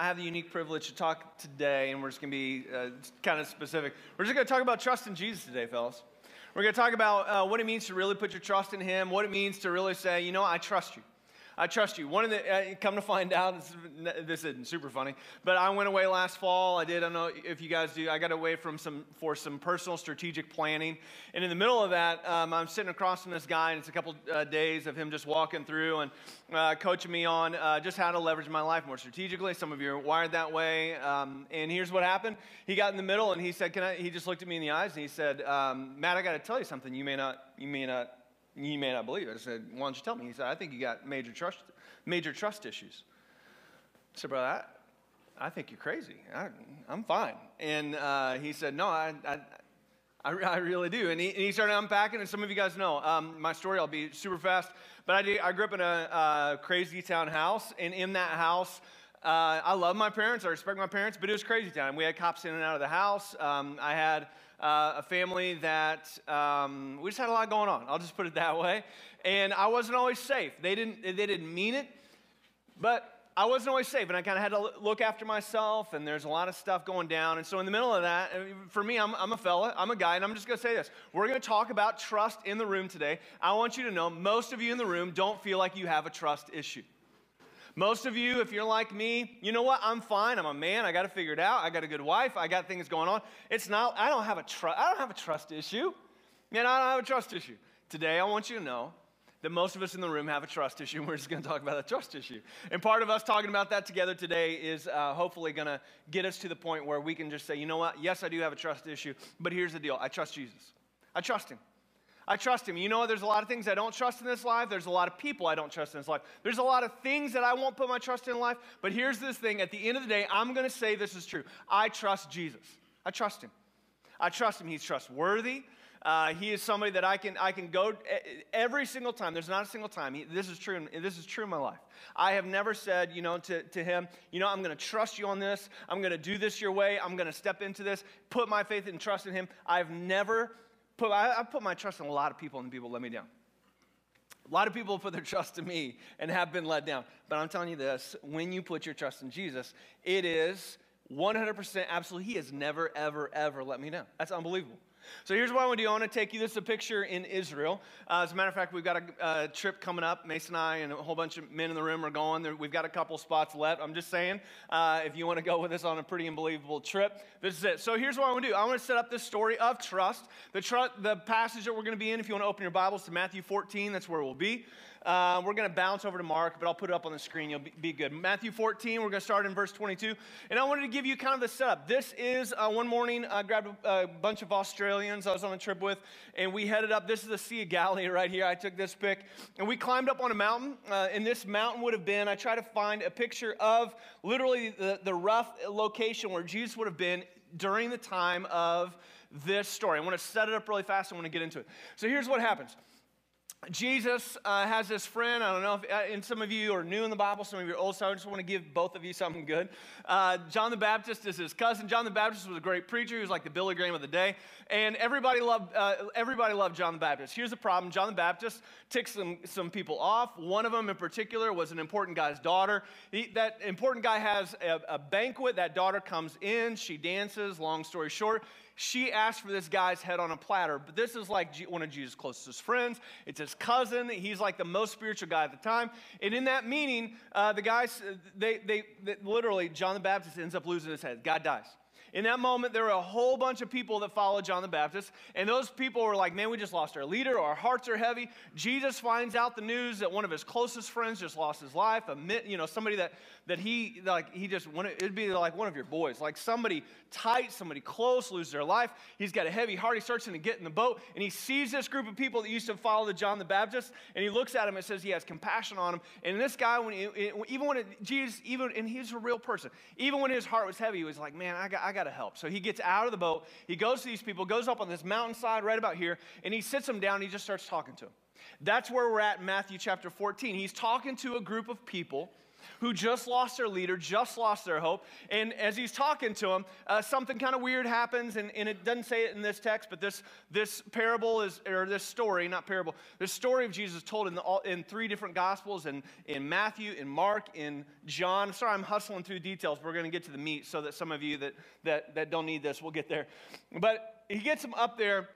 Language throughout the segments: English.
I have the unique privilege to talk today, and we're just going to be uh, kind of specific. We're just going to talk about trust in Jesus today, fellas. We're going to talk about uh, what it means to really put your trust in Him, what it means to really say, you know, I trust you. I trust you. One of the, uh, come to find out, this, isn't super funny, but I went away last fall. I did, I don't know if you guys do, I got away from some, for some personal strategic planning. And in the middle of that, um, I'm sitting across from this guy, and it's a couple uh, days of him just walking through and uh, coaching me on uh, just how to leverage my life more strategically. Some of you are wired that way. Um, and here's what happened. He got in the middle and he said, Can I, he just looked at me in the eyes and he said, um, Matt, I got to tell you something. You may not, you may not you may not believe it. I said, Why don't you tell me? He said, I think you got major trust, major trust issues. I said, Brother, I, I think you're crazy. I, am fine. And uh, he said, No, I, I, I, I really do. And he, and he, started unpacking, and some of you guys know um, my story. I'll be super fast. But I, did, I grew up in a uh, crazy town house, and in that house, uh, I love my parents. I respect my parents, but it was crazy town. We had cops in and out of the house. Um, I had uh, a family that um, we just had a lot going on. I'll just put it that way. And I wasn't always safe. They didn't, they didn't mean it, but I wasn't always safe. And I kind of had to look after myself, and there's a lot of stuff going down. And so, in the middle of that, for me, I'm, I'm a fella, I'm a guy, and I'm just going to say this. We're going to talk about trust in the room today. I want you to know most of you in the room don't feel like you have a trust issue. Most of you, if you're like me, you know what? I'm fine. I'm a man. I got to figure it out. I got a good wife. I got things going on. It's not. I don't have a trust. I don't have a trust issue. Man, I don't have a trust issue. Today, I want you to know that most of us in the room have a trust issue, we're just going to talk about that trust issue. And part of us talking about that together today is uh, hopefully going to get us to the point where we can just say, you know what? Yes, I do have a trust issue, but here's the deal I trust Jesus. I trust Him. I trust him. You know, there's a lot of things I don't trust in this life. There's a lot of people I don't trust in this life. There's a lot of things that I won't put my trust in life. But here's this thing at the end of the day, I'm going to say this is true. I trust Jesus. I trust him. I trust him. He's trustworthy. Uh, he is somebody that I can, I can go every single time. There's not a single time. He, this is true. This is true in my life. I have never said, you know, to, to him, you know, I'm going to trust you on this. I'm going to do this your way. I'm going to step into this, put my faith and trust in him. I've never put, I, I put my trust in a lot of people and people let me down. A lot of people put their trust in me and have been let down. But I'm telling you this when you put your trust in Jesus, it is 100% absolute. He has never, ever, ever let me down. That's unbelievable. So here's what I want to do. I want to take you. This is a picture in Israel. Uh, as a matter of fact, we've got a, a, trip coming up. Mason and I and a whole bunch of men in the room are going. There, we've got a couple spots left. I'm just saying, uh, if you want to go with us on a pretty unbelievable trip, this is it. So here's what I want to do. I want to set up this story of trust. The, tr- the passage that we're going to be in, if you want to open your Bibles to Matthew 14, that's where we'll be. Uh, we're going to bounce over to Mark, but I'll put it up on the screen. You'll be, be, good. Matthew 14, we're going to start in verse 22. And I wanted to give you kind of the setup. This is uh, one morning, I grabbed a, a, bunch of Australians I was on a trip with, and we headed up. This is the Sea of Galilee right here. I took this pic. And we climbed up on a mountain. Uh, and this mountain would have been, I try to find a picture of literally the, the rough location where Jesus would have been during the time of this story. I want to set it up really fast. I want to get into it. So here's what happens. Jesus uh, has this friend. I don't know if uh, and some of you are new in the Bible, some of you are old, so I just want to give both of you something good. Uh, John the Baptist is his cousin. John the Baptist was a great preacher. He was like the Billy Graham of the day, and everybody loved uh, everybody loved John the Baptist. Here's the problem: John the Baptist ticked some some people off. One of them in particular was an important guy's daughter. He, that important guy has a, a banquet. That daughter comes in. She dances. Long story short, she asked for this guy's head on a platter, but this is like one of Jesus' closest friends. It's his cousin. He's like the most spiritual guy at the time. And in that meeting, uh, the guys, they, they, they, literally, John the Baptist ends up losing his head. God dies. In that moment, there were a whole bunch of people that followed John the Baptist, and those people were like, Man, we just lost our leader, our hearts are heavy. Jesus finds out the news that one of his closest friends just lost his life, a, you know, somebody that, that he, like, he just, it'd be like one of your boys, like somebody tight, somebody close, lose their life. He's got a heavy heart. He starts to get in the boat, and he sees this group of people that used to follow the John the Baptist, and he looks at him and says he has compassion on him. And this guy, when he, even when it, Jesus, even, and he's a real person, even when his heart was heavy, he was like, Man, I got, I got got to help. So he gets out of the boat. He goes to these people, goes up on this mountainside right about here, and he sits them down and he just starts talking to them. That's where we're at in Matthew chapter 14. He's talking to a group of people who just lost their leader, just lost their hope. And as he's talking to them, uh, something kind of weird happens, and, and, it doesn't say it in this text, but this, this parable is, or this story, not parable, this story of Jesus told in, the, in three different gospels, in, in Matthew, in Mark, in John. Sorry, I'm hustling through details. We're going to get to the meat so that some of you that, that, that don't need this, we'll get there. But he gets them up there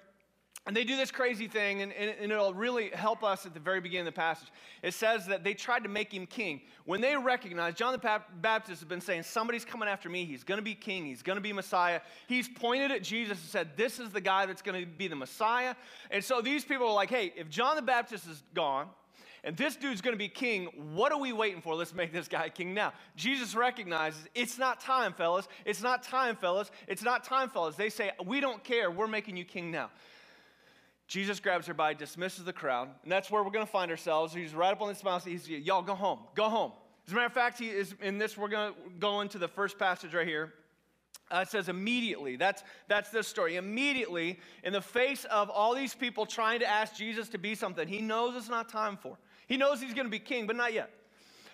and they do this crazy thing, and, and, and, it'll really help us at the very beginning of the passage. It says that they tried to make him king. When they recognized, John the Baptist has been saying, Somebody's coming after me. He's going to be king. He's going to be Messiah. He's pointed at Jesus and said, This is the guy that's going to be the Messiah. And so these people are like, Hey, if John the Baptist is gone, and this dude's going to be king. What are we waiting for? Let's make this guy king now. Jesus recognizes it's not time, fellas. It's not time, fellas. It's not time, fellas. They say, We don't care. We're making you king now. Jesus grabs her by, dismisses the crowd, and that's where we're going to find ourselves. He's right up on this mountain. He's, y'all go home, go home. As a matter of fact, he is in this. We're going to go into the first passage right here. Uh, it says immediately. That's that's this story. Immediately, in the face of all these people trying to ask Jesus to be something, he knows it's not time for. He knows he's going to be king, but not yet.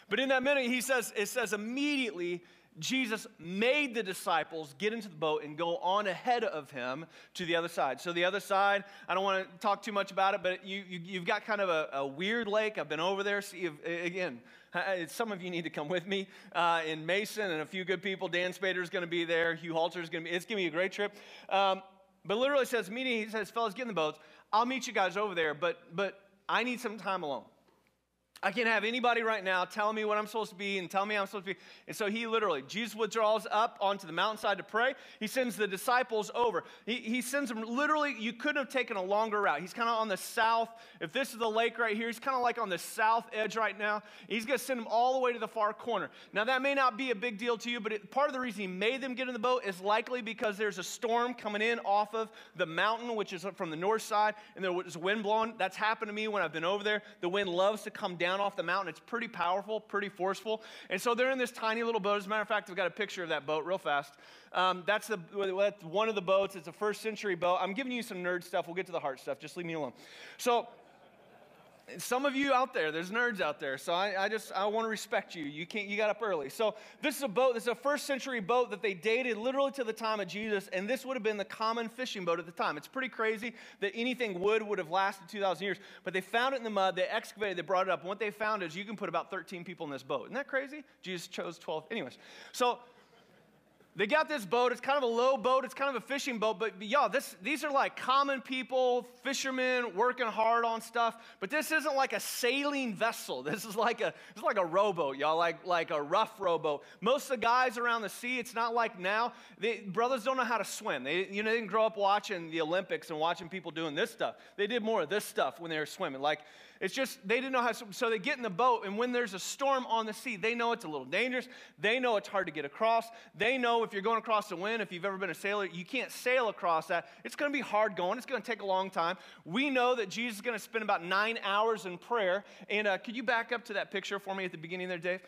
But in that minute, he says, it says immediately Jesus made the disciples get into the boat and go on ahead of him to the other side. So, the other side, I don't want to talk too much about it, but you, you, have got kind of a, a, weird lake. I've been over there. See, again, some of you need to come with me uh, in Mason and a few good people. Dann Spader is going to be there. Hugh Halter is going to be, it's going to be a great trip. Um, but literally says, meeting, he says, fellas, get in the boats. I'll meet you guys over there, but, but I need some time alone. I can't have anybody right now tell me what I'm supposed to be and tell me I'm supposed to be. And so he literally, Jesus withdraws up onto the mountainside to pray. He sends the disciples over. He, he sends them literally, you couldn't have taken a longer route. He's kind of on the south. If this is the lake right here, he's kind of like on the south edge right now. He's going to send them all the way to the far corner. Now, that may not be a big deal to you, but it, part of the reason he made them get in the boat is likely because there's a storm coming in off of the mountain, which is from the north side, and there's wind blowing. That's happened to me when I've been over there. The wind loves to come down down off the mountain. It's pretty powerful, pretty forceful. And so they're in this tiny little boat. As a matter of fact, I've got a picture of that boat real fast. Um, that's, the, that's one of the boats. It's a first century boat. I'm giving you some nerd stuff. We'll get to the heart stuff. Just leave me alone. So some of you out there, there's nerds out there, so I, I just I want to respect you. You can't you got up early. So this is a boat, this is a first century boat that they dated literally to the time of Jesus, and this would have been the common fishing boat at the time. It's pretty crazy that anything wood would have lasted 2,000 years, but they found it in the mud, they excavated, they brought it up, and what they found is you can put about 13 people in this boat. Isn't that crazy? Jesus chose 12. Anyways, so they got this boat. It's kind of a low boat. It's kind of a fishing boat. But y'all, this, these are like common people, fishermen working hard on stuff. But this isn't like a sailing vessel. This is like a, is like a rowboat, y'all, like, like a rough rowboat. Most of the guys around the sea, it's not like now. They, brothers don't know how to swim. They, you know, they didn't grow up watching the Olympics and watching people doing this stuff. They did more of this stuff when they were swimming. Like, it's just they didn't know how so they get in the boat, and when there's a storm on the sea, they know it's a little dangerous. They know it's hard to get across. They know if you're going across the wind, if you've ever been a sailor, you can't sail across that. It's going to be hard going. It's going to take a long time. We know that Jesus is going to spend about nine hours in prayer. And uh, could you back up to that picture for me at the beginning there, Dave?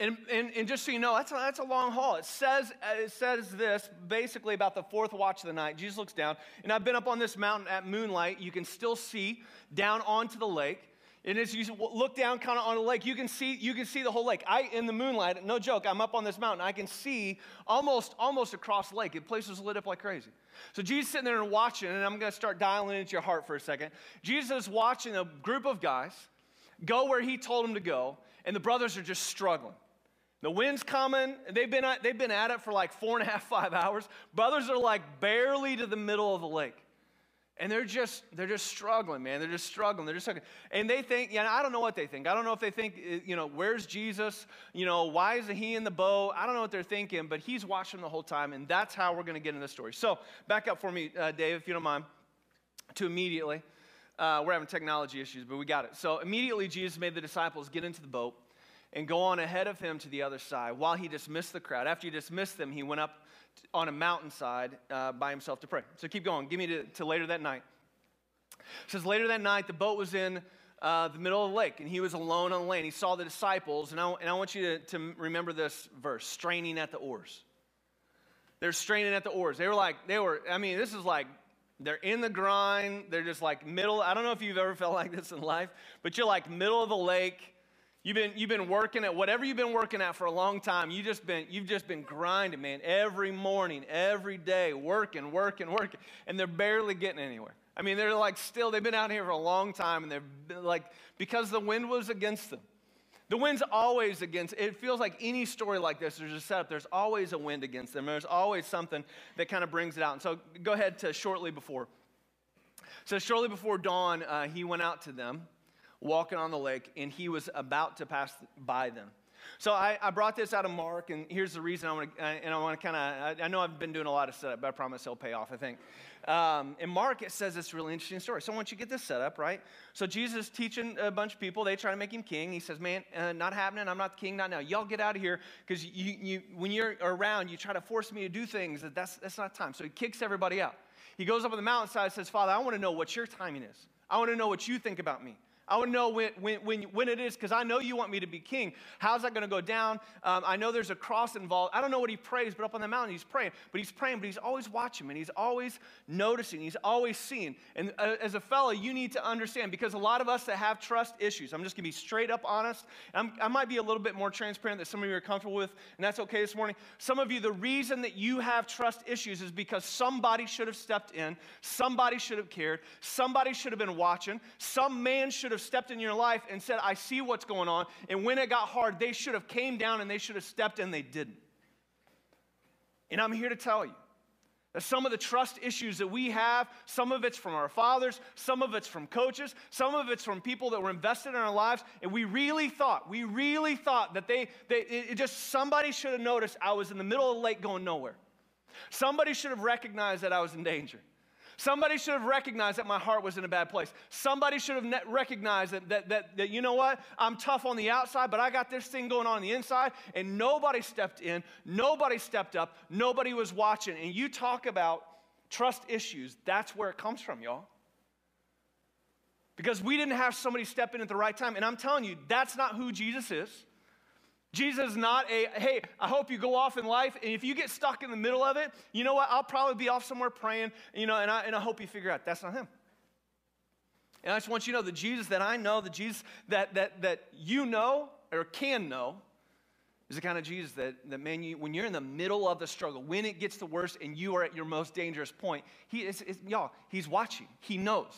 And, and, and, just so you know, that's a, that's a long haul. It says, uh, it says this basically about the fourth watch of the night. Jesus looks down, and I've been up on this mountain at moonlight. You can still see down onto the lake. And as you look down kind of on the lake, you can see you can see the whole lake. I in the moonlight, no joke, I'm up on this mountain. I can see almost almost across the lake. The place is lit up like crazy. So Jesus sitting there and watching, and I'm going to start dialing into your heart for a second. Jesus is watching a group of guys go where he told them to go, and the brothers are just struggling. The wind's coming. They've been, at, they've been at it for like four and a half, five hours. Brothers are like barely to the middle of the lake. And they're just, they're just struggling, man. They're just struggling. They're just struggling. And they think, yeah, I don't know what they think. I don't know if they think, eh, you know, where's Jesus? You know, why isn't he in the boat? I don't know what they're thinking, but he's watching the whole time. And that's how we're going to get in the story. So back up for me, uh, Dave, if you don't mind, to immediately. Uh, we're having technology issues, but we got it. So immediately, Jesus made the disciples get into the boat and go on ahead of him to the other side while he dismissed the crowd. After he dismissed them, he went up on a mountainside uh, by himself to pray. So keep going. Give me to, to later that night. It says later that night, the boat was in uh, the middle of the lake, and he was alone on the lane. He saw the disciples, and I, and I want you to, to remember this verse straining at the oars. They're straining at the oars. They were like, they were, I mean, this is like, they're in the grind. They're just like middle. I don't know if you've ever felt like this in life, but you're like middle of the lake. You've been, you've been working at whatever you've been working at for a long time. You just been, you've just been grinding, man, every morning, every day, working, working, working, and they're barely getting anywhere. I mean, they're like still, they've been out here for a long time, and they're like, because the wind was against them. The wind's always against, it feels like any story like this, there's a setup, there's always a wind against them. There's always something that kind of brings it out. And so go ahead to shortly before. So shortly before dawn, uh, he went out to them walking on the lake, and he was about to pass by them. So I, I brought this out of Mark, and here's the reason I want to, and I want to kind of, I, I, know I've been doing a lot of setup, but I promise it'll pay off, I think. Um, in Mark, it says this really interesting story. So once you to get this set up, right? So Jesus teaching a bunch of people. They try to make him king. He says, man, uh, not happening. I'm not the king, not now. Y'all get out of here because you, you, when you're around, you try to force me to do things. That that's, that's not time. So he kicks everybody out. He goes up on the mountainside and says, Father, I want to know what your timing is. I want to know what you think about me. I want to know when, when, when, when it is because I know you want me to be king. How's that going to go down? Um, I know there's a cross involved. I don't know what he prays, but up on the mountain he's praying. But he's praying, but he's always watching and he's always noticing. He's always seeing. And uh, as a fellow, you need to understand because a lot of us that have trust issues, I'm just going to be straight up honest. i might be a little bit more transparent that some of you are comfortable with, and that's okay this morning. Some of you, the reason that you have trust issues is because somebody should have stepped in, somebody should have cared, somebody should have been watching, some man should have have stepped in your life and said, I see what's going on. And when it got hard, they should have came down and they should have stepped in. They didn't. And I'm here to tell you that some of the trust issues that we have, some of it's from our fathers, some of it's from coaches, some of it's from people that were invested in our lives. And we really thought, we really thought that they, they it just somebody should have noticed I was in the middle of the lake going nowhere. Somebody should have recognized that I was in danger. Somebody should have recognized that my heart was in a bad place. Somebody should have recognized that, that, that, that, you know what, I'm tough on the outside, but I got this thing going on, on the inside, and nobody stepped in, nobody stepped up, nobody was watching. And you talk about trust issues, that's where it comes from, y'all. Because we didn't have somebody step in at the right time. And I'm telling you, that's not who Jesus is. Jesus is not a, hey, I hope you go off in life, and if you get stuck in the middle of it, you know what? I'll probably be off somewhere praying, you know, and I, and I hope you figure out that's not him. And I just want you to know the Jesus that I know, the Jesus that, that, that you know or can know, is the kind of Jesus that, that man, you, when you're in the middle of the struggle, when it gets the worst and you are at your most dangerous point, he is, is y'all, he's watching. He knows.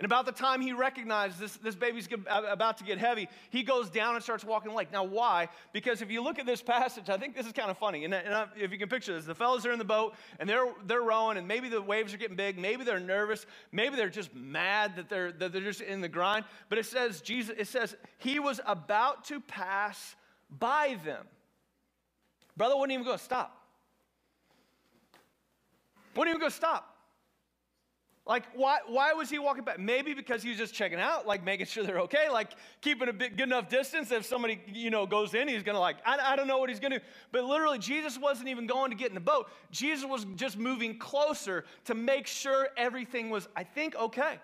And about the time he recognizes this, this baby's about to get heavy, he goes down and starts walking the lake. Now, why? Because if you look at this passage, I think this is kind of funny. And, and if you can picture this, the fellows are in the boat and they're, they're rowing, and maybe the waves are getting big. Maybe they're nervous. Maybe they're just mad that they're, that they're just in the grind. But it says, Jesus, it says, he was about to pass by them. Brother wouldn't even go, stop. Wouldn't even go, stop. Like, why, why was he walking back? Maybe because he was just checking out, like making sure they're okay, like keeping a bit good enough distance. If somebody, you know, goes in, he's gonna like, I, I don't know what he's gonna do. But literally, Jesus wasn't even going to get in the boat. Jesus was just moving closer to make sure everything was, I think, okay.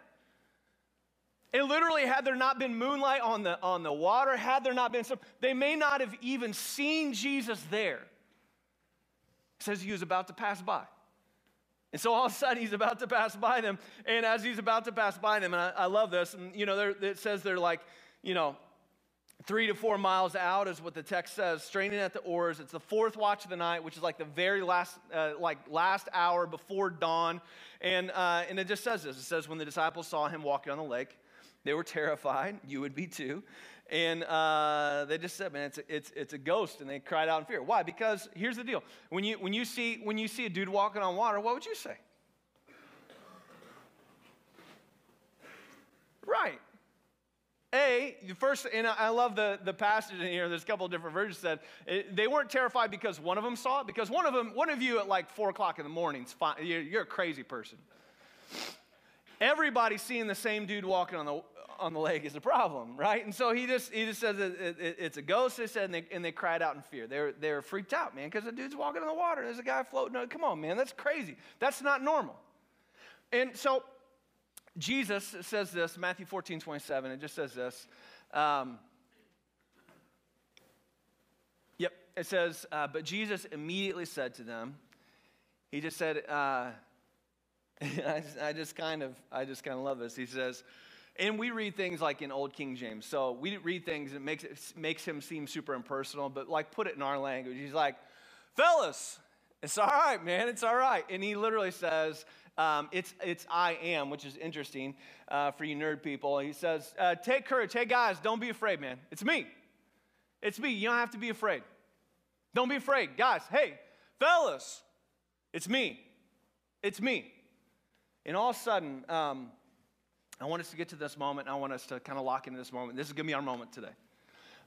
And literally, had there not been moonlight on the, on the water, had there not been some, they may not have even seen Jesus there. It says he was about to pass by. And so all of a sudden he's about to pass by them. And as he's about to pass by them, and I, I love this, and you know, it says they're like, you know, three to four miles out is what the text says, straining at the oars. It's the fourth watch of the night, which is like the very last, uh, like last hour before dawn. And, uh, and it just says this. It says, when the disciples saw him walking on the lake, they were terrified. You would be too. And uh, they just said, man, it's a, it's, it's a ghost. And they cried out in fear. Why? Because here's the deal. When you, when, you see, when you see a dude walking on water, what would you say? Right. A, the first, and I love the, the passage in here, there's a couple of different versions that it, they weren't terrified because one of them saw it, because one of them, one of you at like four o'clock in the morning, you're, you're a crazy person. Everybody's seeing the same dude walking on the, on the lake is a problem, right? And so he just he just says it, it, it's a ghost. They said, and they, and they cried out in fear. They're they're freaked out, man, because the dude's walking in the water. There's a guy floating. Come on, man, that's crazy. That's not normal. And so Jesus says this, Matthew 14, 27. It just says this. Um, yep. it says, uh, But Jesus immediately said to them, He just said, uh, I, just, I just kind of, I just kind of love this. He says, and we read things like in Old King James. So we read things and makes it makes him seem super impersonal, but like put it in our language. He's like, fellas, it's all right, man, it's all right. And he literally says, um, it's, it's I am, which is interesting uh, for you nerd people. He says, uh, take courage. Hey, guys, don't be afraid, man. It's me. It's me. You don't have to be afraid. Don't be afraid. Guys, hey, fellas, it's me. It's me. And all of a sudden, um, I want us to get to this moment. I want us to kind of lock into this moment. This is going to be our moment today.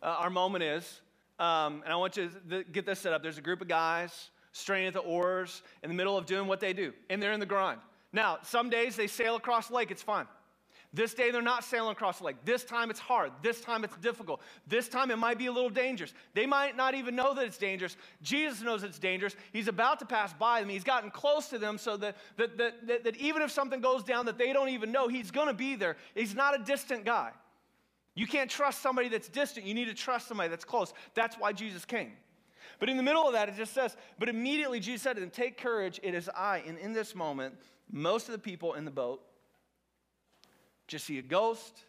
Uh, our moment is, um, and I want you to get this set up. There's a group of guys straining at the oars in the middle of doing what they do, and they're in the grind. Now, some days they sail across the lake, it's fine. This day they're not sailing across the lake. This time it's hard. This time it's difficult. This time it might be a little dangerous. They might not even know that it's dangerous. Jesus knows it's dangerous. He's about to pass by them. He's gotten close to them so that, that, that, that, that even if something goes down that they don't even know, he's going to be there. He's not a distant guy. You can't trust somebody that's distant. You need to trust somebody that's close. That's why Jesus came. But in the middle of that, it just says, But immediately Jesus said to them, Take courage, it is I. And in this moment, most of the people in the boat just see a ghost.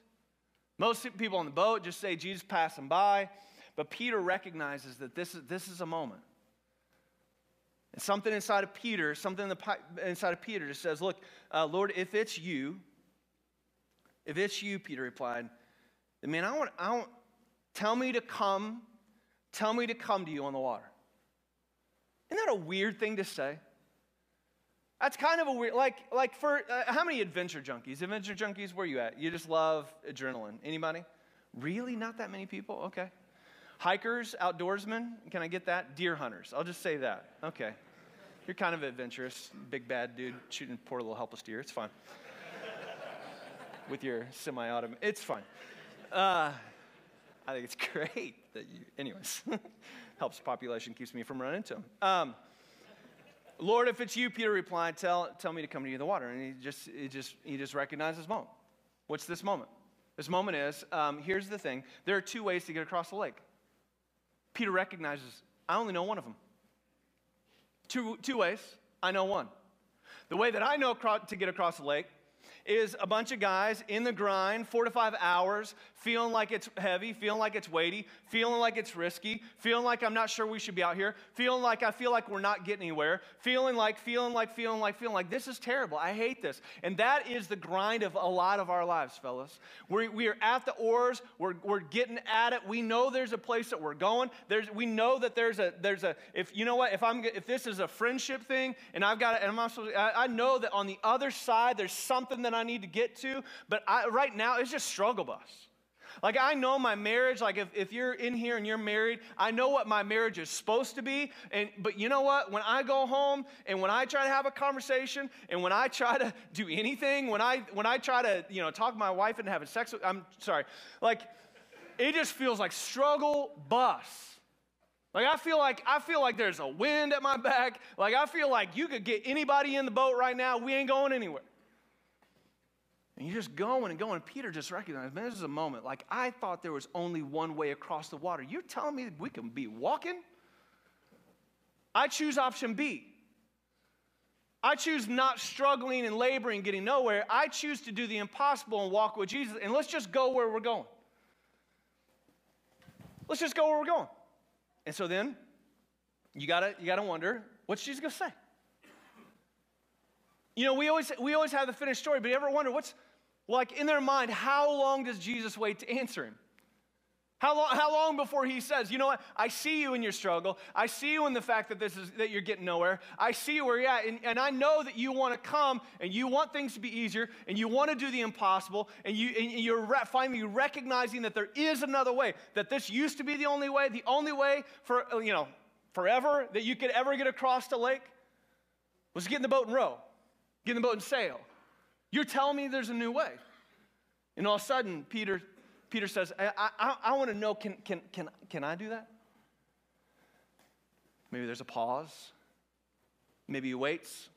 Most people on the boat just say Jesus passing by. But Peter recognizes that this is, this is a moment. And something inside of Peter, something inside of Peter just says, Look, uh, Lord, if it's you, if it's you, Peter replied, then man, I want, I want, tell me to come Tell me to come to you on the water. Isn't that a weird thing to say? That's kind of a weird, like, like for uh, how many adventure junkies? Adventure junkies, where are you at? You just love adrenaline. Anybody? Really? Not that many people? Okay. Hikers, outdoorsmen, can I get that? Deer hunters. I'll just say that. Okay. You're kind of adventurous, big bad dude shooting poor little helpless deer. It's fine. With your semi automatic, it's fine. Uh, I think it's great that you, anyways, helps population, keeps me from running into them. Um, Lord, if it's you, Peter replied, tell, tell me to come to you in the water. And he just, he just, he just recognized this moment. What's this moment? This moment is um, here's the thing there are two ways to get across the lake. Peter recognizes, I only know one of them. Two, two ways, I know one. The way that I know to get across the lake is a bunch of guys in the grind, four to five hours, feeling like it's heavy, feeling like it's weighty, feeling like it's risky, feeling like I'm not sure we should be out here, feeling like I feel like we're not getting anywhere, feeling like, feeling like, feeling like, feeling like this is terrible. I hate this. And that is the grind of a lot of our lives, fellas. we we are at the oars, we're, we're getting at it. We know there's a place that we're going. There's, we know that there's a, there's a, if you know what, if I'm, if this is a friendship thing and I've got it, and I'm I, I know that on the other side there's something that I need to get to, but I, right now it's just struggle bus. Like, I know my marriage, like, if, if you're in here and you're married, I know what my marriage is supposed to be. And, but you know what? When I go home and when I try to have a conversation and when I try to do anything, when I, when I try to, you know, talk to my wife and having sex with, I'm sorry, like, it just feels like struggle bus. Like I feel like I feel like there's a wind at my back. Like I feel like you could get anybody in the boat right now. We ain't going anywhere. And you're just going and going. And Peter just recognized, man, this is a moment. Like, I thought there was only one way across the water. You're telling me we can be walking? I choose option B. I choose not struggling and laboring, getting nowhere. I choose to do the impossible and walk with Jesus. And let's just go where we're going. Let's just go where we're going. And so then you gotta you gotta wonder, what's Jesus gonna say? You know, we always we always have the finished story, but you ever wonder what's like in their mind, how long does Jesus wait to answer him? How long, how long before he says, you know what, I see you in your struggle. I see you in the fact that this is that you're getting nowhere. I see where you're at. And, and I know that you want to come and you want things to be easier and you want to do the impossible and, you, and you're re- finally recognizing that there is another way, that this used to be the only way, the only way for, you know, forever that you could ever get across the lake was get in the boat and row, get in the boat and sail. You're telling me there's a new way. And all of a sudden, Peter, Peter says, I, I, I want to know, can, can, can, can I do that? Maybe there's a pause. Maybe he waits.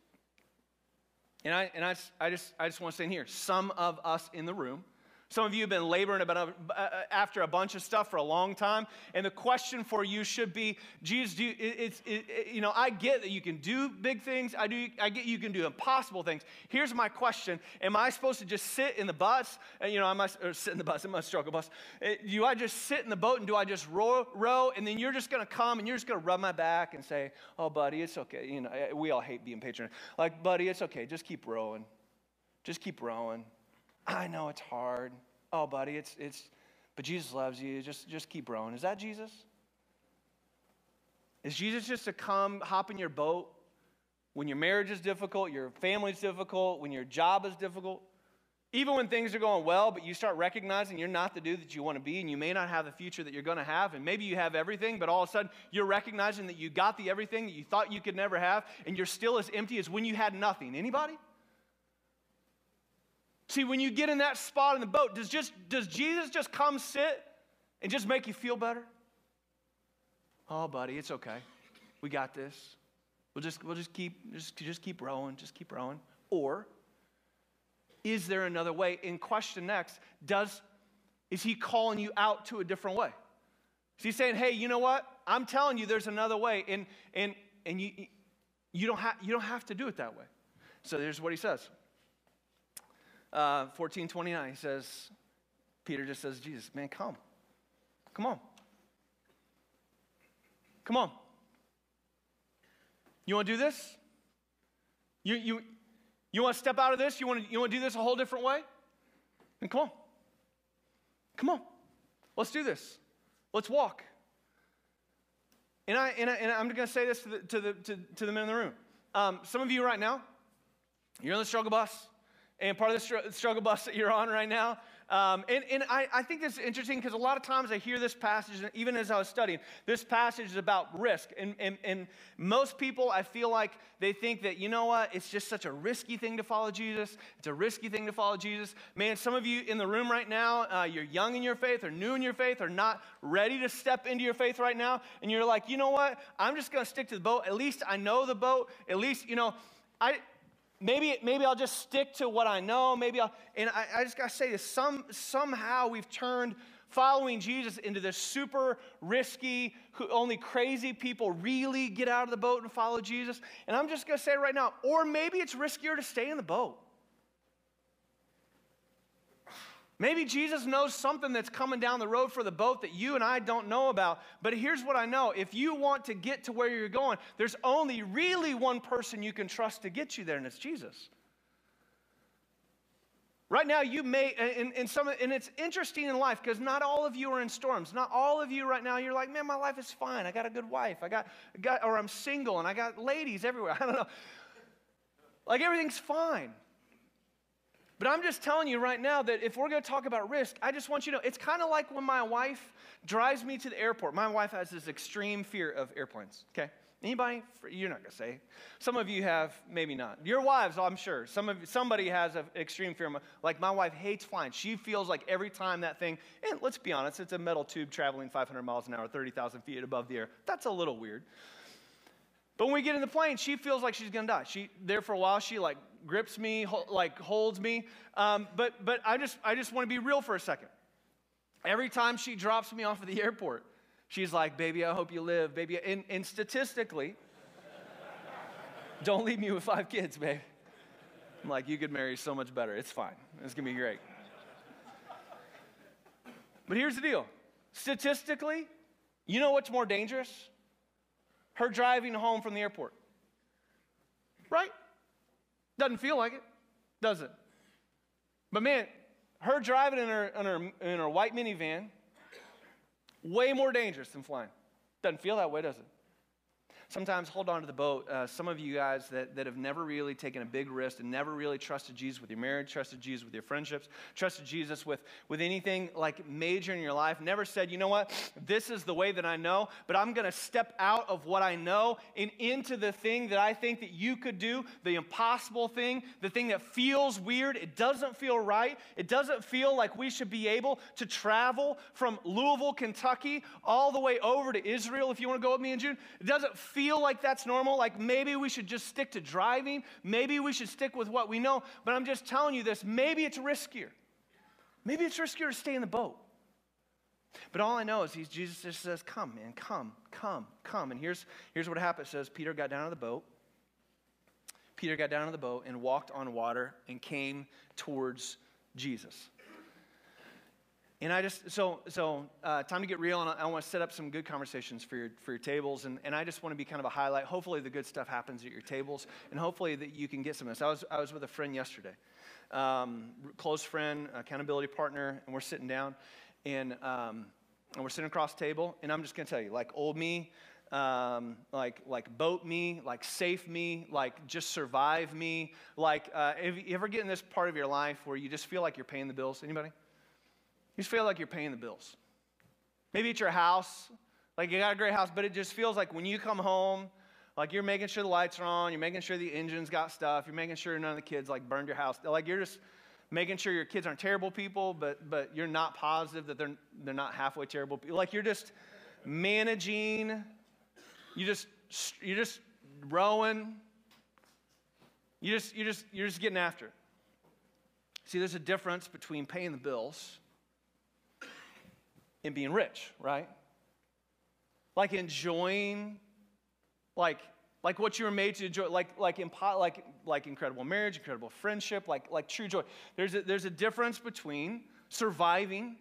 And I, and I, I, just, I just want to say in here some of us in the room Some of you have been laboring about uh, after a bunch of stuff for a long time, and the question for you should be, Jesus, do you, it, it, you know, I get that you can do big things. I do. I get you can do impossible things. Here's my question: Am I supposed to just sit in the bus? And, you know, I must or sit in the bus. I must struggle bus. Uh, do I just sit in the boat and do I just row, row? And then you're just going to come and you're just going to rub my back and say, "Oh, buddy, it's okay." You know, we all hate being patronized. Like, buddy, it's okay. Just keep rowing. Just keep rowing. I know it's hard. Oh, buddy, it's, it's, but Jesus loves you. Just, just keep rowing. Is that Jesus? Is Jesus just to come hop in your boat when your marriage is difficult, your family's difficult, when your job is difficult? Even when things are going well, but you start recognizing you're not the dude that you want to be, and you may not have the future that you're going to have, and maybe you have everything, but all of a sudden you're recognizing that you got the everything that you thought you could never have, and you're still as empty as when you had nothing. Anybody? See, when you get in that spot in the boat, does, just, does Jesus just come sit and just make you feel better? Oh, buddy, it's okay. We got this. We'll just, we'll just keep just, just keep rowing, just keep rowing. Or is there another way? In question next, does is he calling you out to a different way? Is he saying, hey, you know what? I'm telling you there's another way, and and and you you don't have you don't have to do it that way. So there's what he says uh, 14 29, he says, Peter just says, Jesus, man, come. Come on. Come on. You want to do this? You, you, you want to step out of this? You want to, you want to do this a whole different way? Then come on. Come on. Let's do this. Let's walk. And, I, and, I, and I'm going to say this to the, to, the, to, to the men in the room. Um, some of you right now, you're on the struggle bus and part of the struggle bus that you're on right now. Um, and, and I, I, think it's interesting because a lot of times I hear this passage, and even as I was studying, this passage is about risk. And, and, and most people, I feel like they think that, you know what, it's just such a risky thing to follow Jesus. It's a risky thing to follow Jesus. Man, some of you in the room right now, uh, you're young in your faith or new in your faith or not ready to step into your faith right now. And you're like, you know what, I'm just going to stick to the boat. At least I know the boat. At least, you know, I, maybe, maybe I'll just stick to what I know. Maybe I'll, and I, I just got to say this some, somehow we've turned following Jesus into this super risky, who only crazy people really get out of the boat and follow Jesus. And I'm just going to say right now, or maybe it's riskier to stay in the boat. Maybe Jesus knows something that's coming down the road for the boat that you and I don't know about. But here's what I know if you want to get to where you're going, there's only really one person you can trust to get you there, and it's Jesus. Right now, you may, and, and, some, and it's interesting in life because not all of you are in storms. Not all of you right now, you're like, man, my life is fine. I got a good wife. I got, got or I'm single and I got ladies everywhere. I don't know. Like everything's fine. But I'm just telling you right now that if we're going to talk about risk, I just want you to know it's kind of like when my wife drives me to the airport. My wife has this extreme fear of airplanes, okay? Anybody? You're not going to say. Some of you have, maybe not. Your wives, I'm sure. Some of somebody has an extreme fear. Like my wife hates flying. She feels like every time that thing, and let's be honest, it's a metal tube traveling 500 miles an hour, 30,000 feet above the air. That's a little weird. But when we get in the plane, she feels like she's going to die. She there for a while. She like grips me, like holds me. Um, but but I just I just want to be real for a second. Every time she drops me off at the airport, she's like, "Baby, I hope you live, baby." And, and statistically, don't leave me with five kids, babe. I'm like, you could marry so much better. It's fine. It's gonna be great. But here's the deal. Statistically, you know what's more dangerous? Her driving home from the airport. Right? Doesn't feel like it, does it? But man, her driving in her, in her, in her white minivan, way more dangerous than flying. Doesn't feel that way, does it? Sometimes hold on to the boat. Uh, some of you guys that, that have never really taken a big risk and never really trusted Jesus with your marriage, trusted Jesus with your friendships, trusted Jesus with, with anything like major in your life, never said, you know what, this is the way that I know, but I'm going to step out of what I know and into the thing that I think that you could do, the impossible thing, the thing that feels weird. It doesn't feel right. It doesn't feel like we should be able to travel from Louisville, Kentucky, all the way over to Israel if you want to go with me in June. It doesn't feel feel like that's normal, like maybe we should just stick to driving, maybe we should stick with what we know, but I'm just telling you this maybe it's riskier. Maybe it's riskier to stay in the boat. But all I know is he's, Jesus just says, Come, man, come, come, come. And here's, here's what happened. It says Peter got down to the boat. Peter got down to the boat and walked on water and came towards Jesus. And I just, so, so uh, time to get real, and I, I want to set up some good conversations for your, for your tables. And, and I just want to be kind of a highlight. Hopefully, the good stuff happens at your tables, and hopefully, that you can get some of this. I was, I was with a friend yesterday, um, close friend, accountability partner, and we're sitting down, and, um, and we're sitting across the table, and I'm just going to tell you, like old me, um, like like boat me, like safe me, like just survive me. Like, uh, if you ever get in this part of your life where you just feel like you're paying the bills? Anybody? You just feel like you're paying the bills. Maybe it's your house, like you got a great house, but it just feels like when you come home, like you're making sure the lights are on, you're making sure the engine's got stuff, you're making sure none of the kids like burned your house. Like you're just making sure your kids aren't terrible people, but but you're not positive that they're they're not halfway terrible. Like you're just managing, you just you're just rowing. You just you just you're just getting after it. See, there's a difference between paying the bills and being rich, right? Like enjoying, like, like what you were made to enjoy, like, like, impo- like, like incredible marriage, incredible friendship, like, like true joy. There's a, there's a difference between surviving.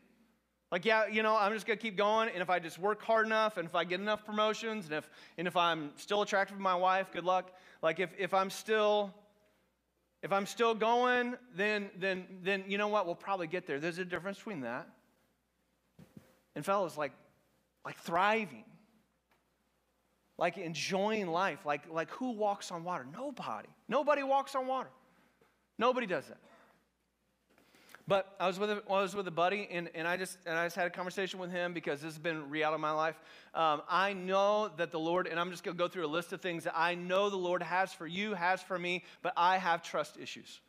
Like, yeah, you know, I'm just gonna keep going, and if I just work hard enough, and if I get enough promotions, and if, and if I'm still attractive to my wife, good luck. Like, if, if I'm still, if I'm still going, then, then, then you know what? We'll probably get there. There's a difference between that and fellas, like, like thriving, like enjoying life. Like, like who walks on water? Nobody. Nobody walks on water. Nobody does that. But I was with a, I was with a buddy, and, and, I just, and I just had a conversation with him because this has been reality of my life. Um, I know that the Lord, and I'm just going to go through a list of things that I know the Lord has for you, has for me, but I have trust issues.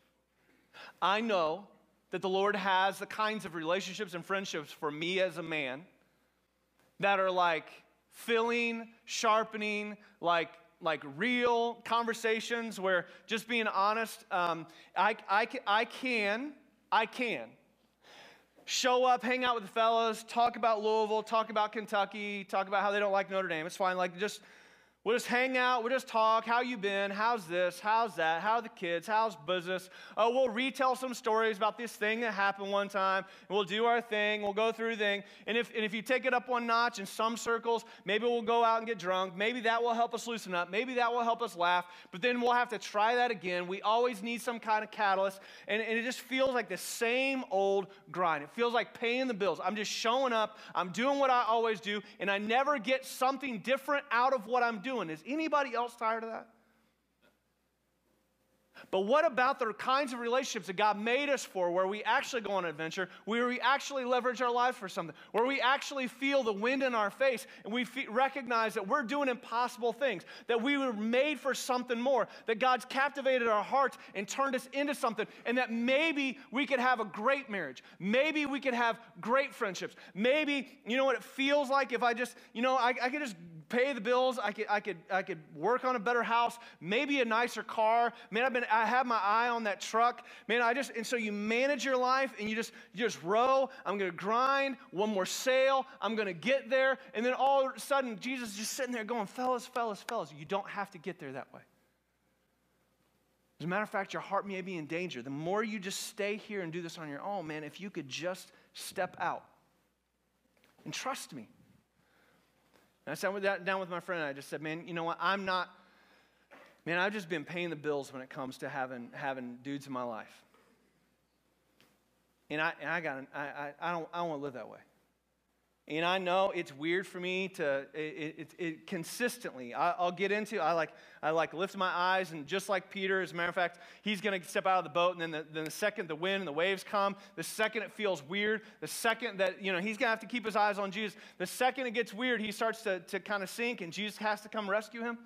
I know that the Lord has the kinds of relationships and friendships for me as a man that are like filling, sharpening, like like real conversations where just being honest, um, I, I, I can, I can show up, hang out with the fellas, talk about Louisville, talk about Kentucky, talk about how they don't like Notre Dame. It's fine. Like just We'll just hang out, we'll just talk. How you been? How's this? How's that? How are the kids? How's business? Oh, we'll retell some stories about this thing that happened one time. We'll do our thing. We'll go through thing. And if, and if you take it up one notch in some circles, maybe we'll go out and get drunk. Maybe that will help us loosen up. Maybe that will help us laugh. But then we'll have to try that again. We always need some kind of catalyst. And, and it just feels like the same old grind. It feels like paying the bills. I'm just showing up. I'm doing what I always do. And I never get something different out of what I'm doing doing. Is anybody else tired of that? But what about the kinds of relationships that God made us for, where we actually go on an adventure, where we actually leverage our lives for something, where we actually feel the wind in our face and we recognize that we're doing impossible things, that we were made for something more, that God's captivated our hearts and turned us into something, and that maybe we could have a great marriage. Maybe we could have great friendships. Maybe, you know what it feels like if I just, you know, I, I could just pay the bills. I could, I could, I could work on a better house, maybe a nicer car. Man, I've been, I have my eye on that truck. Man, I just, and so you manage your life and you just, you just row. I'm going to grind one more sail. I'm going to get there. And then all of a sudden, Jesus is just sitting there going, fellas, fellas, fellas, you don't have to get there that way. As a matter of fact, your heart may be in danger. The more you just stay here and do this on your own, man, if you could just step out and trust me. And I sat down with my friend and I just said, man, you know what? I'm not, man, I've just been paying the bills when it comes to having, having dudes in my life. And I, and I got, I, I, I don't, I don't want to live that way. And I know it's weird for me to it, it, it consistently. I, will get into. I like I like lift my eyes, and just like Peter, as a matter of fact, he's going to step out of the boat, and then the, then the second the wind and the waves come, the second it feels weird, the second that you know he's going to have to keep his eyes on Jesus, the second it gets weird, he starts to to kind of sink, and Jesus has to come rescue him.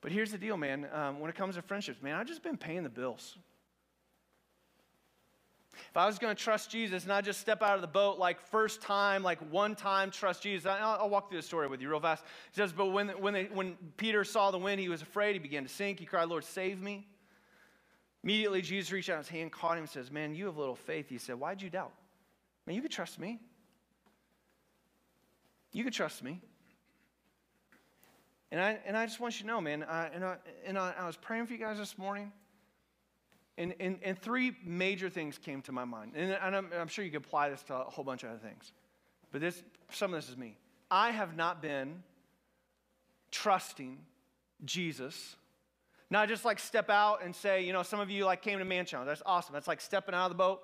But here's the deal, man. Um, when it comes to friendships, man, I've just been paying the bills. If I was going to trust Jesus, not just step out of the boat like first time, like one time trust Jesus, I'll, I'll walk through the story with you real fast. Says, But when, when, they, when Peter saw the wind, he was afraid. He began to sink. He cried, Lord, save me. Immediately, Jesus reached out his hand, caught him, and says, Man, you have little faith. He said, Why'd you doubt? Man, you could trust me. You could trust me. And I, and I just want you to know, man, I, and, I, and I, I was praying for you guys this morning, and, and, and three major things came to my mind. And, and I'm, I'm sure you could apply this to a whole bunch of other things. But this, some of this is me. I have not been trusting Jesus not just like step out and say, you know, some of you like came to Man. That's awesome. That's like stepping out of the boat.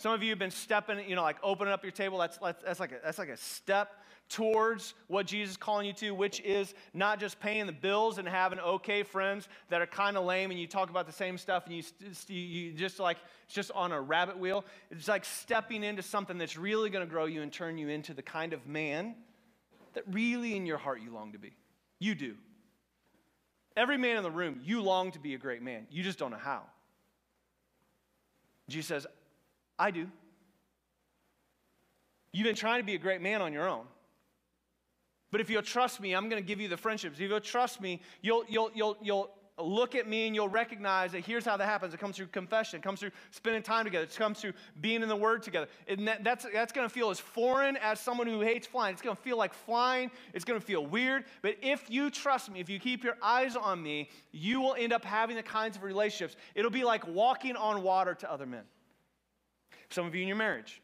Some of you have been stepping, you know, like opening up your table. That's, that's, like, a, that's like a step towards what Jesus is calling you to, which is not just paying the bills and having okay friends that are kind of lame and you talk about the same stuff and you, you just like, it's just on a rabbit wheel. It's like stepping into something that's really going to grow you and turn you into the kind of man that really in your heart you long to be. You do. Every man in the room, you long to be a great man. You just don't know how. Jesus says, I do. You've been trying to be a great man on your own. But if you'll trust me, I'm going to give you the friendships. If you'll trust me, you'll, you'll, you'll, you'll look at me and you'll recognize that here's how that happens. It comes through confession, it comes through spending time together, it comes through being in the Word together. And that, that's, that's going to feel as foreign as someone who hates flying. It's going to feel like flying, it's going to feel weird. But if you trust me, if you keep your eyes on me, you will end up having the kinds of relationships. It'll be like walking on water to other men. Some of you in your marriage,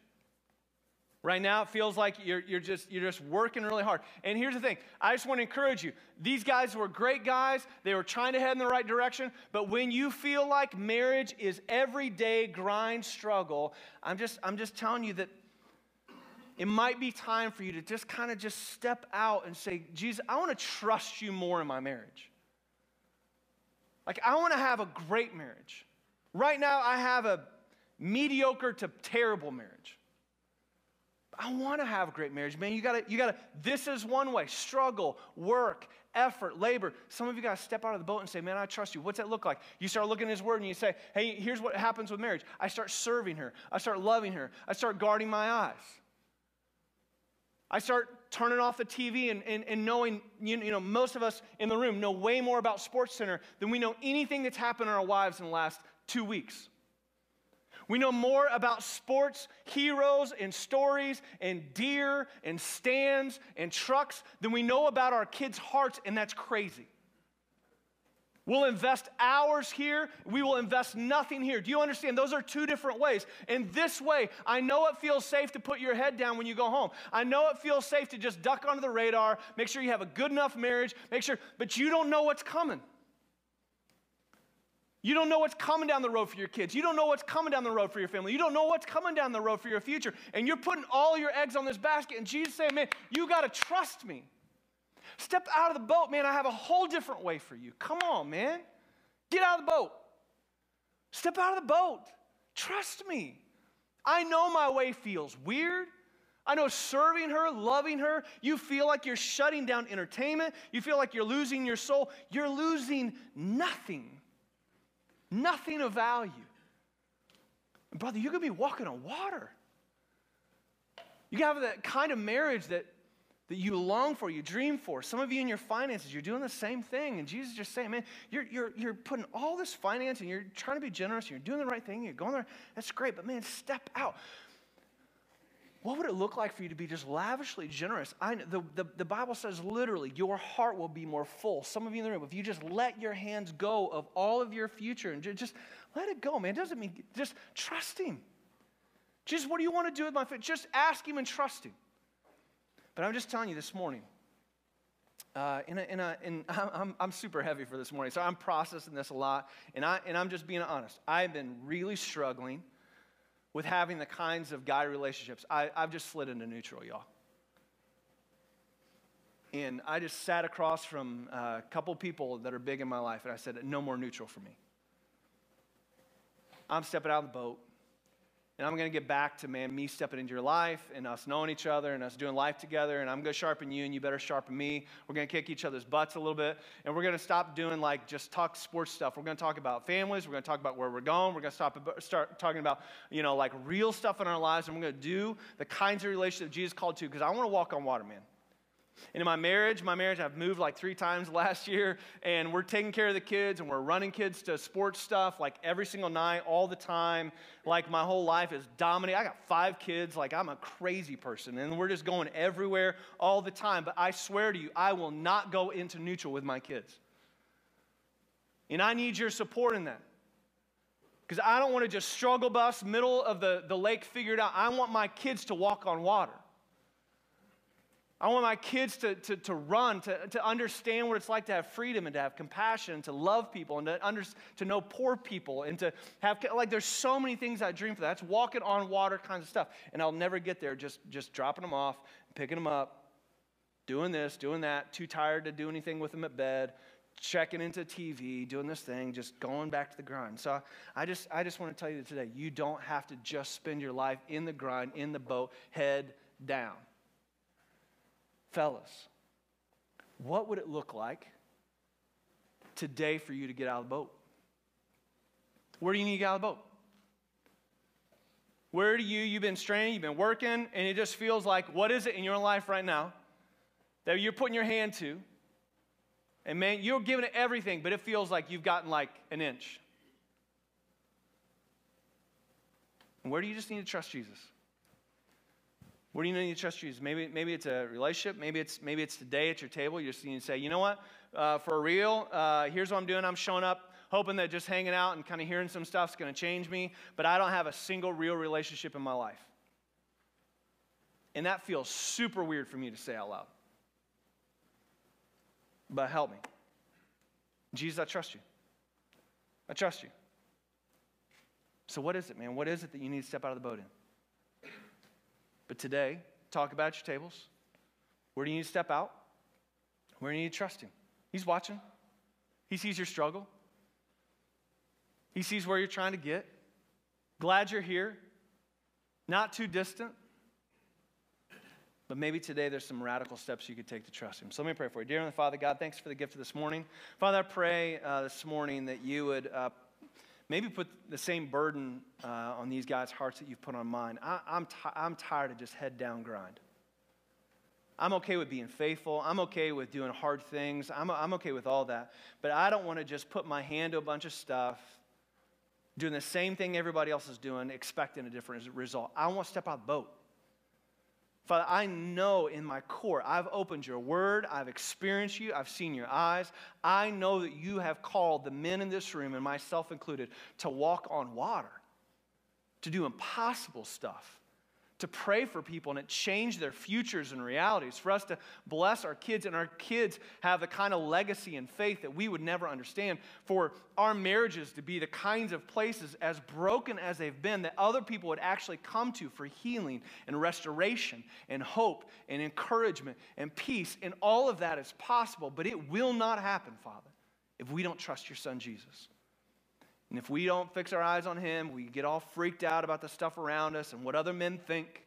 Right now, it feels like you're, you're, just, you're just working really hard. And here's the thing I just want to encourage you. These guys were great guys, they were trying to head in the right direction. But when you feel like marriage is everyday grind struggle, I'm just, I'm just telling you that it might be time for you to just kind of just step out and say, Jesus, I want to trust you more in my marriage. Like, I want to have a great marriage. Right now, I have a mediocre to terrible marriage. I want to have a great marriage, man. You gotta, you gotta, this is one way struggle, work, effort, labor. Some of you gotta step out of the boat and say, man, I trust you. What's that look like? You start looking at his word and you say, hey, here's what happens with marriage. I start serving her, I start loving her, I start guarding my eyes. I start turning off the TV and, and, and knowing, you, you know, most of us in the room know way more about Sports Center than we know anything that's happened in our lives in the last two weeks. We know more about sports heroes and stories and deer and stands and trucks than we know about our kids' hearts, and that's crazy. We'll invest hours here. We will invest nothing here. Do you understand? Those are two different ways. In this way, I know it feels safe to put your head down when you go home. I know it feels safe to just duck under the radar, make sure you have a good enough marriage, make sure, but you don't know what's coming. You don't know what's coming down the road for your kids. You don't know what's coming down the road for your family. You don't know what's coming down the road for your future. And you're putting all your eggs on this basket. And Jesus saying, man, you got to trust me. Step out of the boat, man. I have a whole different way for you. Come on, man. Get out of the boat. Step out of the boat. Trust me. I know my way feels weird. I know serving her, loving her, you feel like you're shutting down entertainment. You feel like you're losing your soul. You're losing nothing nothing of value. And brother, you're going to be walking on water. You can have that kind of marriage that, that you long for, you dream for. Some of you in your finances, you're doing the same thing. And Jesus is just saying, man, you're, you're, you're putting all this finance and you're trying to be generous, and you're doing the right thing, you're going there. That's great, but man, step out. What would it look like for you to be just lavishly generous? I, the, the, the Bible says literally, your heart will be more full. Some of you in the room, if you just let your hands go of all of your future and just let it go, man. It doesn't mean, just trust Him. Just what do you want to do with my faith? Just ask Him and trust Him. But I'm just telling you this morning, uh, in a, in a, in, I'm, I'm super heavy for this morning, so I'm processing this a lot, and, I, and I'm just being honest. I've been really struggling with having the kinds of guy relationships. I, I've just slid into neutral, y'all. And I just sat across from a couple people that are big in my life, and I said, No more neutral for me. I'm stepping out of the boat. And I'm going to get back to, man, me stepping into your life and us knowing each other and us doing life together. And I'm going to sharpen you and you better sharpen me. We're going to kick each other's butts a little bit. And we're going to stop doing like just talk sports stuff. We're going to talk about families. We're going to talk about where we're going. We're going to stop, start talking about, you know, like real stuff in our lives. And we're going to do the kinds of relationships Jesus called to because I want to walk on water, man. And in my marriage, my marriage, I've moved like three times last year, and we're taking care of the kids, and we're running kids to sports stuff like every single night, all the time. Like my whole life is dominating. I got five kids, like I'm a crazy person, and we're just going everywhere all the time. But I swear to you, I will not go into neutral with my kids. And I need your support in that. Because I don't want to just struggle bus, middle of the, the lake figured out. I want my kids to walk on water. I want my kids to, to, to run, to, to understand what it's like to have freedom and to have compassion to love people and to, under, to know poor people and to have, like, there's so many things I dream for. That's walking on water kinds of stuff. And I'll never get there just, just dropping them off, picking them up, doing this, doing that, too tired to do anything with them at bed, checking into TV, doing this thing, just going back to the grind. So I just, I just want to tell you today, you don't have to just spend your life in the grind, in the boat, head down. Fellas, what would it look like today for you to get out of the boat? Where do you need to get out of the boat? Where do you, you've been straining, you've been working, and it just feels like, what is it in your life right now that you're putting your hand to? And man, you're giving it everything, but it feels like you've gotten like an inch. And where do you just need to trust Jesus? Where do you need to trust Jesus? Maybe, maybe it's a relationship. Maybe it's, maybe it's today at your table. You just need to say, you know what? Uh, for real, uh, here's what I'm doing. I'm showing up hoping that just hanging out and kind of hearing some stuff is going to change me, but I don't have a single real relationship in my life. And that feels super weird for me to say out loud. But help me. Jesus, I trust you. I trust you. So, what is it, man? What is it that you need to step out of the boat in? But today, talk about your tables. Where do you need to step out? Where do you need to trust Him? He's watching, He sees your struggle, He sees where you're trying to get. Glad you're here, not too distant. But maybe today there's some radical steps you could take to trust Him. So let me pray for you. Dear Father, God, thanks for the gift of this morning. Father, I pray uh, this morning that you would uh, maybe put the same burden uh, on these guys' hearts that you've put on mine. I, am t- I'm tired of just head down grind. I'm okay with being faithful. I'm okay with doing hard things. I'm, I'm okay with all that. But I don't want to just put my hand to a bunch of stuff, doing the same thing everybody else is doing, expecting a different result. I want to step out the boat. Father, I know in my core, I've opened your word, I've experienced you, I've seen your eyes. I know that you have called the men in this room, and myself included, to walk on water, to do impossible stuff to pray for people and it changed their futures and realities, for us to bless our kids and our kids have the kind of legacy and faith that we would never understand, for our marriages to be the kinds of places, as broken as they've been, that other people would actually come to for healing and restoration and hope and encouragement and peace. And all of that is possible, but it will not happen, Father, if we don't trust your Son, Jesus. And if we don't fix our eyes on Him, we get all freaked out about the stuff around us and what other men think,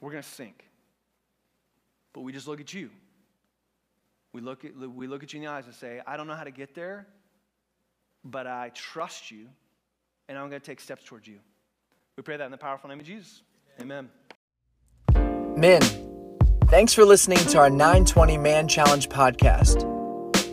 we're going to sink. But we just look at you. We look at, we look at you in the eyes and say, I don't know how to get there, but I trust you, and I'm going to take steps towards you. We pray that in the powerful name of Jesus. Amen. Men, thanks for listening to our 920 Man Challenge podcast.